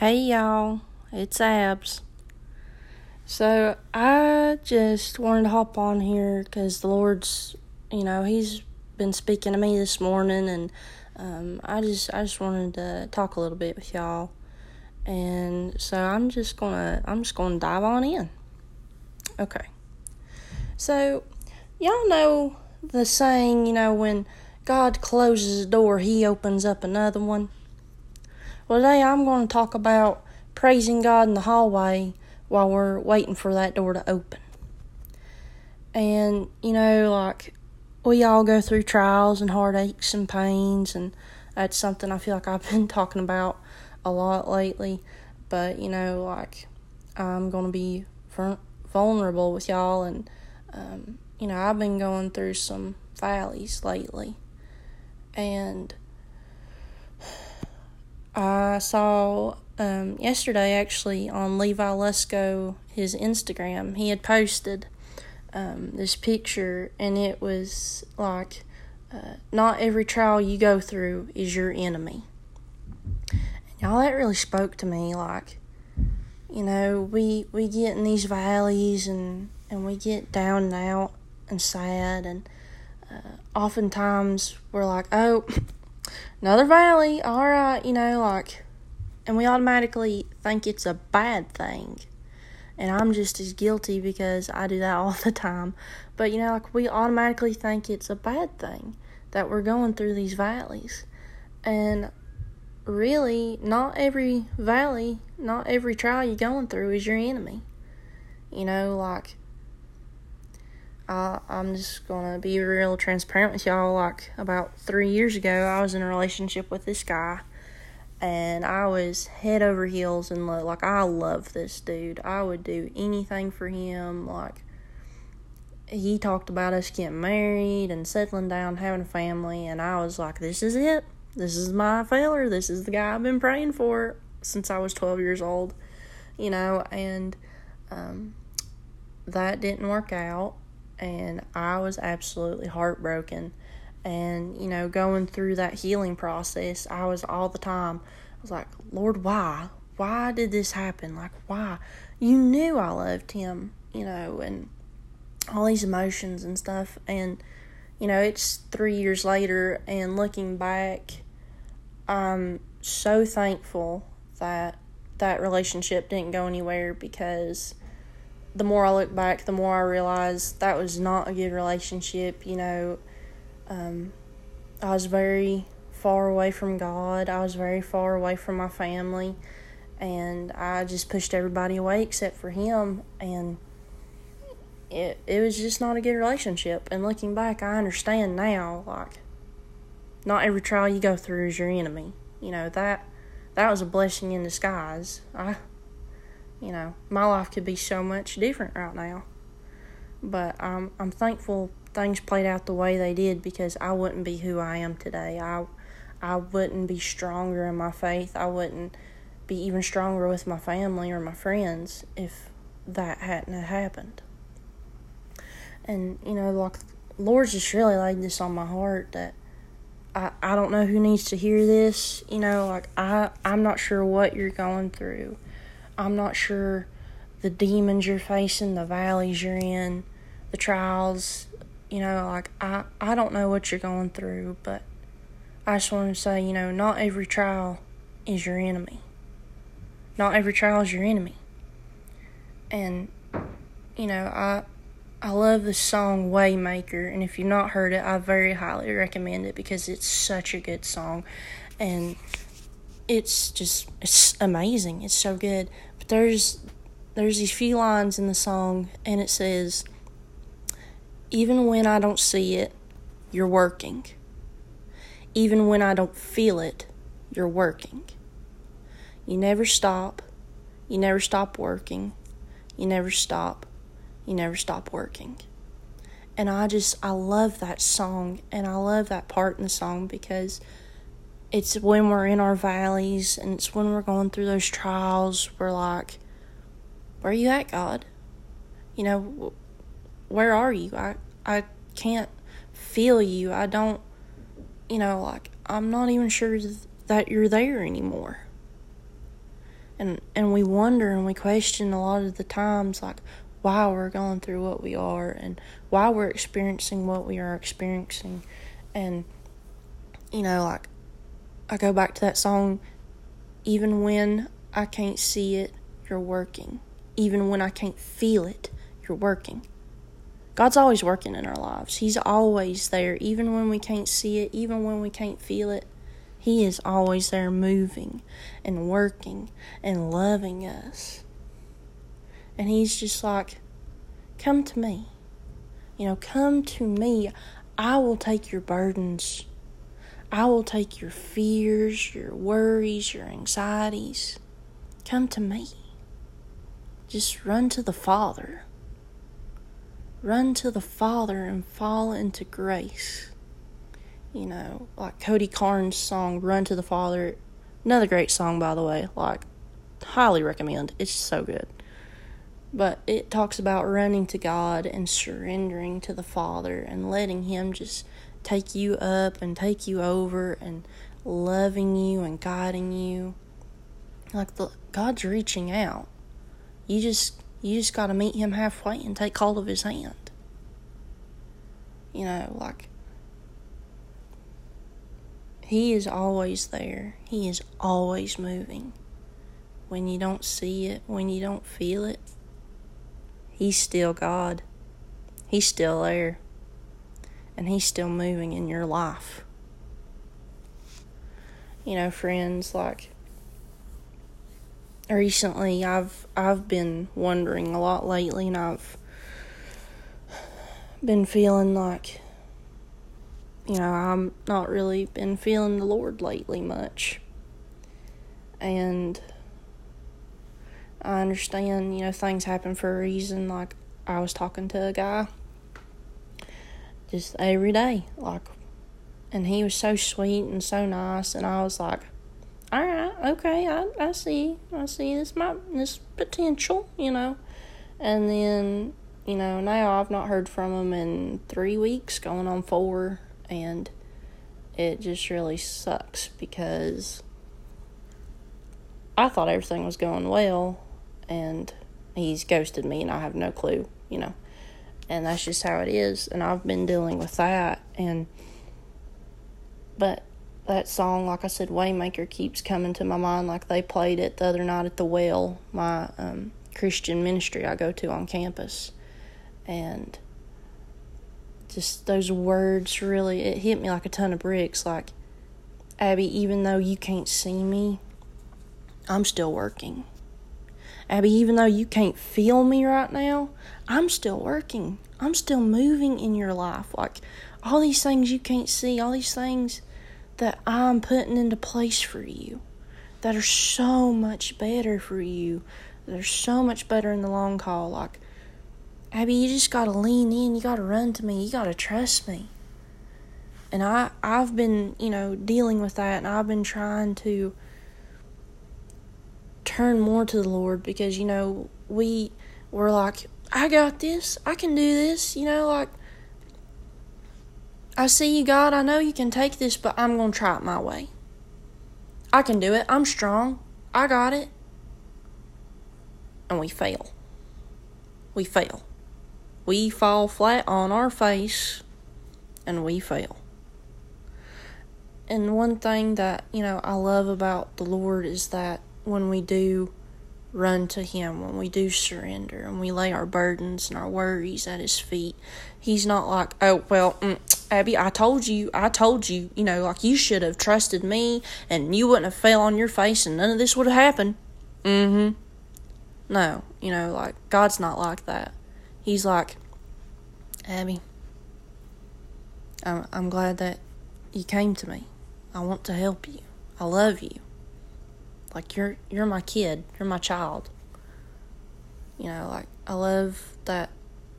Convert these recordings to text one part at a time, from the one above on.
Hey y'all, it's Abs. So I just wanted to hop on here because the Lord's, you know, He's been speaking to me this morning, and um, I just I just wanted to talk a little bit with y'all, and so I'm just gonna I'm just gonna dive on in. Okay. So y'all know the saying, you know, when God closes a door, He opens up another one. Well, today I'm going to talk about praising God in the hallway while we're waiting for that door to open. And, you know, like, we all go through trials and heartaches and pains, and that's something I feel like I've been talking about a lot lately. But, you know, like, I'm going to be vulnerable with y'all, and, um, you know, I've been going through some valleys lately. And, I saw um, yesterday actually on Levi Lusko his Instagram. He had posted um, this picture, and it was like, uh, "Not every trial you go through is your enemy." And y'all, that really spoke to me. Like, you know, we we get in these valleys, and and we get down and out and sad, and uh, oftentimes we're like, "Oh." Another valley, alright, uh, you know, like, and we automatically think it's a bad thing. And I'm just as guilty because I do that all the time. But, you know, like, we automatically think it's a bad thing that we're going through these valleys. And really, not every valley, not every trial you're going through is your enemy. You know, like, I'm just gonna be real transparent with y'all. Like about three years ago, I was in a relationship with this guy, and I was head over heels in love. Like I love this dude. I would do anything for him. Like he talked about us getting married and settling down, having a family, and I was like, "This is it. This is my feller. This is the guy I've been praying for since I was 12 years old." You know, and um, that didn't work out and I was absolutely heartbroken. And, you know, going through that healing process, I was all the time, I was like, Lord, why? Why did this happen? Like, why? You knew I loved him, you know, and all these emotions and stuff. And, you know, it's three years later, and looking back, I'm so thankful that that relationship didn't go anywhere because the more I look back, the more I realize that was not a good relationship. You know, um, I was very far away from God. I was very far away from my family, and I just pushed everybody away except for him. And it it was just not a good relationship. And looking back, I understand now. Like, not every trial you go through is your enemy. You know that that was a blessing in disguise. I you know, my life could be so much different right now. But um, I'm thankful things played out the way they did because I wouldn't be who I am today. I I wouldn't be stronger in my faith. I wouldn't be even stronger with my family or my friends if that hadn't happened. And you know, like Lord's just really laid this on my heart that I, I don't know who needs to hear this. You know, like I I'm not sure what you're going through. I'm not sure the demons you're facing, the valleys you're in, the trials, you know, like I I don't know what you're going through, but I just want to say, you know, not every trial is your enemy. Not every trial is your enemy. And you know, I I love the song Waymaker, and if you've not heard it, I very highly recommend it because it's such a good song. And it's just it's amazing. It's so good. There's there's these few lines in the song and it says even when I don't see it, you're working. Even when I don't feel it, you're working. You never stop. You never stop working. You never stop. You never stop working. And I just, I love that song and I love that part in the song because it's when we're in our valleys and it's when we're going through those trials, we're like, where are you at, God? You know, where are you? I, I can't feel you. I don't, you know, like, I'm not even sure that you're there anymore. And and we wonder and we question a lot of the times like why we're going through what we are and why we're experiencing what we are experiencing. And you know, like I go back to that song even when I can't see it, you're working. Even when I can't feel it, you're working. God's always working in our lives. He's always there, even when we can't see it, even when we can't feel it. He is always there moving and working and loving us. And He's just like, Come to me. You know, come to me. I will take your burdens. I will take your fears, your worries, your anxieties. Come to me. Just run to the Father. Run to the Father and fall into grace. You know, like Cody Carnes' song, Run to the Father. Another great song, by the way. Like, highly recommend. It's so good. But it talks about running to God and surrendering to the Father and letting Him just take you up and take you over and loving you and guiding you. Like the God's reaching out. You just you just got to meet him halfway and take hold of his hand. You know, like he is always there. He is always moving. When you don't see it, when you don't feel it, he's still God. He's still there and He's still moving in your life. You know, friends, like recently I've I've been wondering a lot lately and I've been feeling like you know, I'm not really been feeling the Lord lately much. And I understand, you know, things happen for a reason. Like I was talking to a guy just every day. Like, and he was so sweet and so nice, and I was like, all right, okay, I, I see, I see this my this potential, you know, and then you know now I've not heard from him in three weeks, going on four, and it just really sucks because I thought everything was going well, and he's ghosted me, and I have no clue, you know and that's just how it is and I've been dealing with that and but that song like I said Waymaker keeps coming to my mind like they played it the other night at the well my um, Christian ministry I go to on campus and just those words really it hit me like a ton of bricks like Abby even though you can't see me I'm still working Abby, even though you can't feel me right now, I'm still working. I'm still moving in your life. Like all these things you can't see, all these things that I'm putting into place for you that are so much better for you. that are so much better in the long haul. Like, Abby, you just gotta lean in. You gotta run to me. You gotta trust me. And I, I've been, you know, dealing with that, and I've been trying to turn more to the Lord because, you know, we were like, I got this. I can do this. You know, like, I see you, God. I know you can take this, but I'm going to try it my way. I can do it. I'm strong. I got it. And we fail. We fail. We fall flat on our face and we fail. And one thing that, you know, I love about the Lord is that when we do run to Him, when we do surrender and we lay our burdens and our worries at His feet, He's not like, oh, well, mm, Abby, I told you, I told you, you know, like you should have trusted me and you wouldn't have fell on your face and none of this would have happened. Mm hmm. No, you know, like God's not like that. He's like, Abby, I'm, I'm glad that you came to me. I want to help you. I love you. Like you're you're my kid, you're my child. You know, like I love that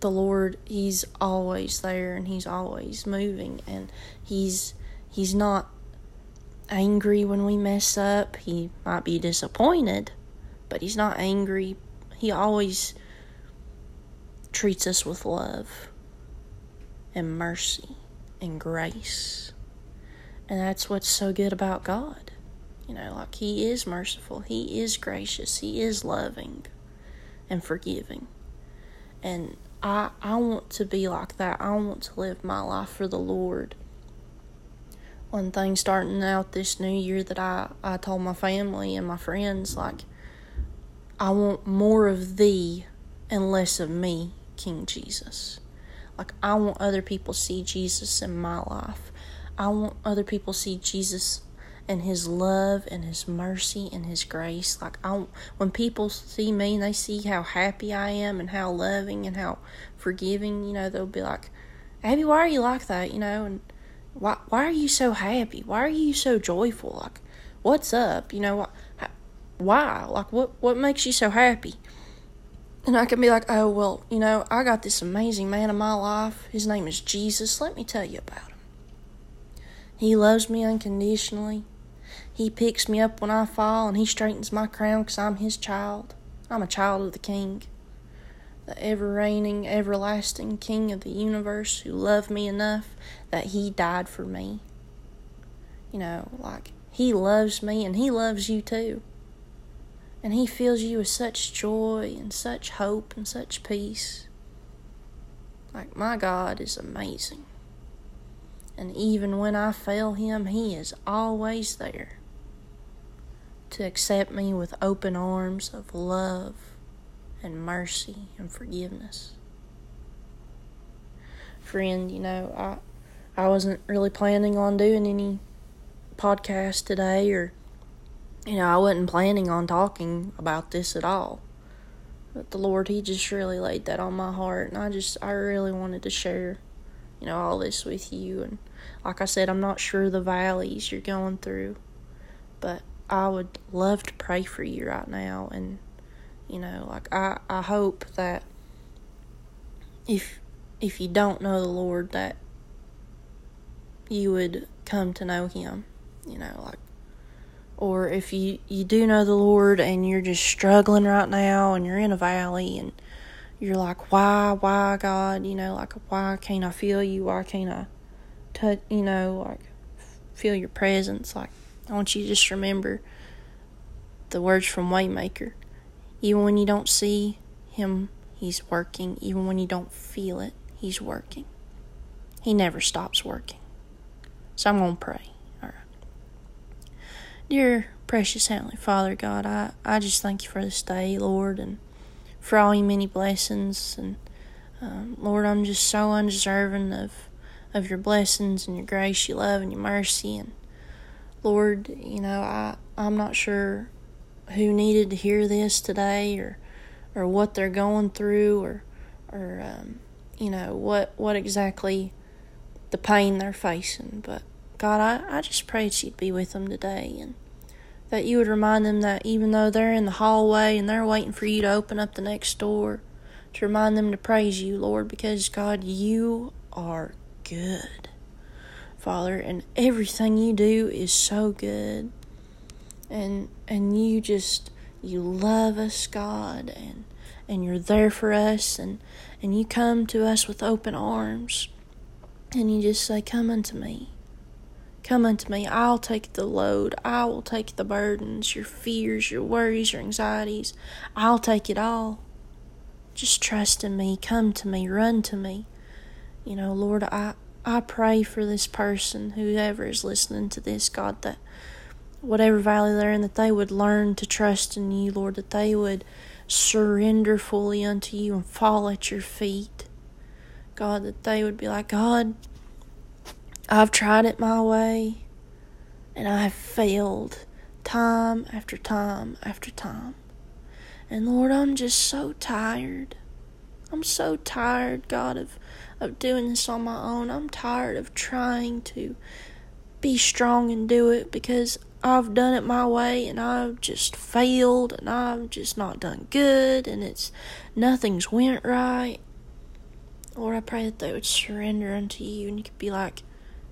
the Lord he's always there and he's always moving and he's he's not angry when we mess up. He might be disappointed, but he's not angry. He always treats us with love and mercy and grace. And that's what's so good about God. You know, like He is merciful, He is gracious, He is loving and forgiving. And I I want to be like that. I want to live my life for the Lord. One thing starting out this new year that I, I told my family and my friends, like, I want more of thee and less of me, King Jesus. Like, I want other people see Jesus in my life. I want other people see Jesus and his love and his mercy and his grace. Like I when people see me and they see how happy I am and how loving and how forgiving, you know, they'll be like, "Abby, why are you like that?" You know, and why why are you so happy? Why are you so joyful? Like, what's up? You know, why? Like, what what makes you so happy? And I can be like, oh well, you know, I got this amazing man in my life. His name is Jesus. Let me tell you about him. He loves me unconditionally. He picks me up when I fall and he straightens my crown because I'm his child. I'm a child of the King, the ever reigning, everlasting King of the universe who loved me enough that he died for me. You know, like, he loves me and he loves you too. And he fills you with such joy and such hope and such peace. Like, my God is amazing. And even when I fail him, he is always there to accept me with open arms of love and mercy and forgiveness. Friend, you know, I I wasn't really planning on doing any podcast today or you know, I wasn't planning on talking about this at all. But the Lord, He just really laid that on my heart, and I just, I really wanted to share, you know, all this with you. And like I said, I'm not sure the valleys you're going through, but I would love to pray for you right now and you know like I I hope that if if you don't know the Lord that you would come to know him you know like or if you you do know the Lord and you're just struggling right now and you're in a valley and you're like why why God? You know like why can't I feel you? Why can't I touch you know like feel your presence like I want you to just remember the words from Waymaker. Even when you don't see Him, He's working. Even when you don't feel it, He's working. He never stops working. So I'm going to pray. All right. Dear precious Heavenly Father, God, I, I just thank you for this day, Lord, and for all your many blessings. And um, Lord, I'm just so undeserving of, of your blessings and your grace, your love, and your mercy. And Lord, you know, I, I'm not sure who needed to hear this today or or what they're going through or or um, you know what what exactly the pain they're facing. But God I, I just pray that you'd be with them today and that you would remind them that even though they're in the hallway and they're waiting for you to open up the next door to remind them to praise you Lord because God you are good Father, and everything you do is so good. And and you just you love us, God, and and you're there for us and and you come to us with open arms. And you just say, "Come unto me." Come unto me. I'll take the load. I will take the burdens, your fears, your worries, your anxieties. I'll take it all. Just trust in me. Come to me. Run to me. You know, Lord, I, I pray for this person, whoever is listening to this, God, that whatever valley they're in, that they would learn to trust in you, Lord, that they would surrender fully unto you and fall at your feet. God, that they would be like, God, I've tried it my way and I've failed time after time after time. And Lord, I'm just so tired. I'm so tired, God, of of doing this on my own. I'm tired of trying to be strong and do it because I've done it my way and I've just failed and I've just not done good and it's nothing's went right. Lord, I pray that they would surrender unto you and you could be like,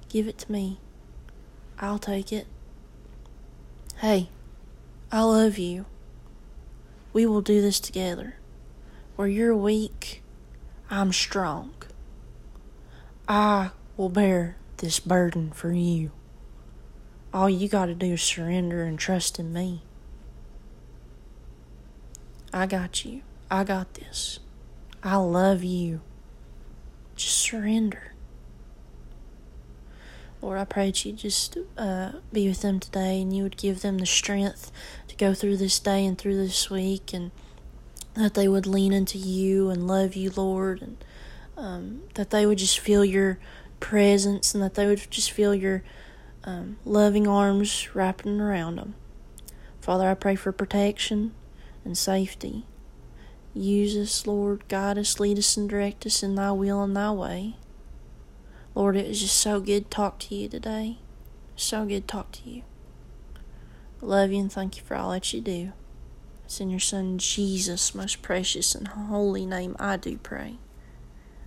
give it to me. I'll take it. Hey, I love you. We will do this together. Where you're weak, I'm strong. I will bear this burden for you. All you got to do is surrender and trust in me. I got you. I got this. I love you. Just surrender. Lord, I pray that you just uh, be with them today and you would give them the strength to go through this day and through this week and that they would lean into you and love you, Lord, and um, that they would just feel your presence and that they would just feel your um, loving arms wrapping around them. Father, I pray for protection and safety. Use us, Lord. Guide us, lead us, and direct us in thy will and thy way. Lord, it was just so good to talk to you today. So good to talk to you. Love you and thank you for all that you do. It's in your Son Jesus' most precious and holy name I do pray.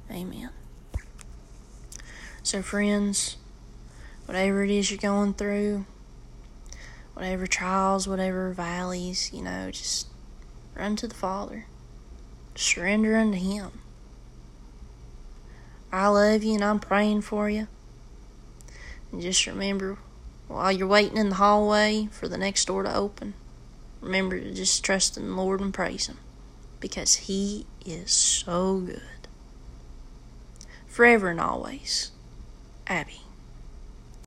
Amen. So, friends, whatever it is you're going through, whatever trials, whatever valleys, you know, just run to the Father. Surrender unto Him. I love you and I'm praying for you. And just remember, while you're waiting in the hallway for the next door to open, remember to just trust in the Lord and praise Him because He is so good. Forever and always, Abby.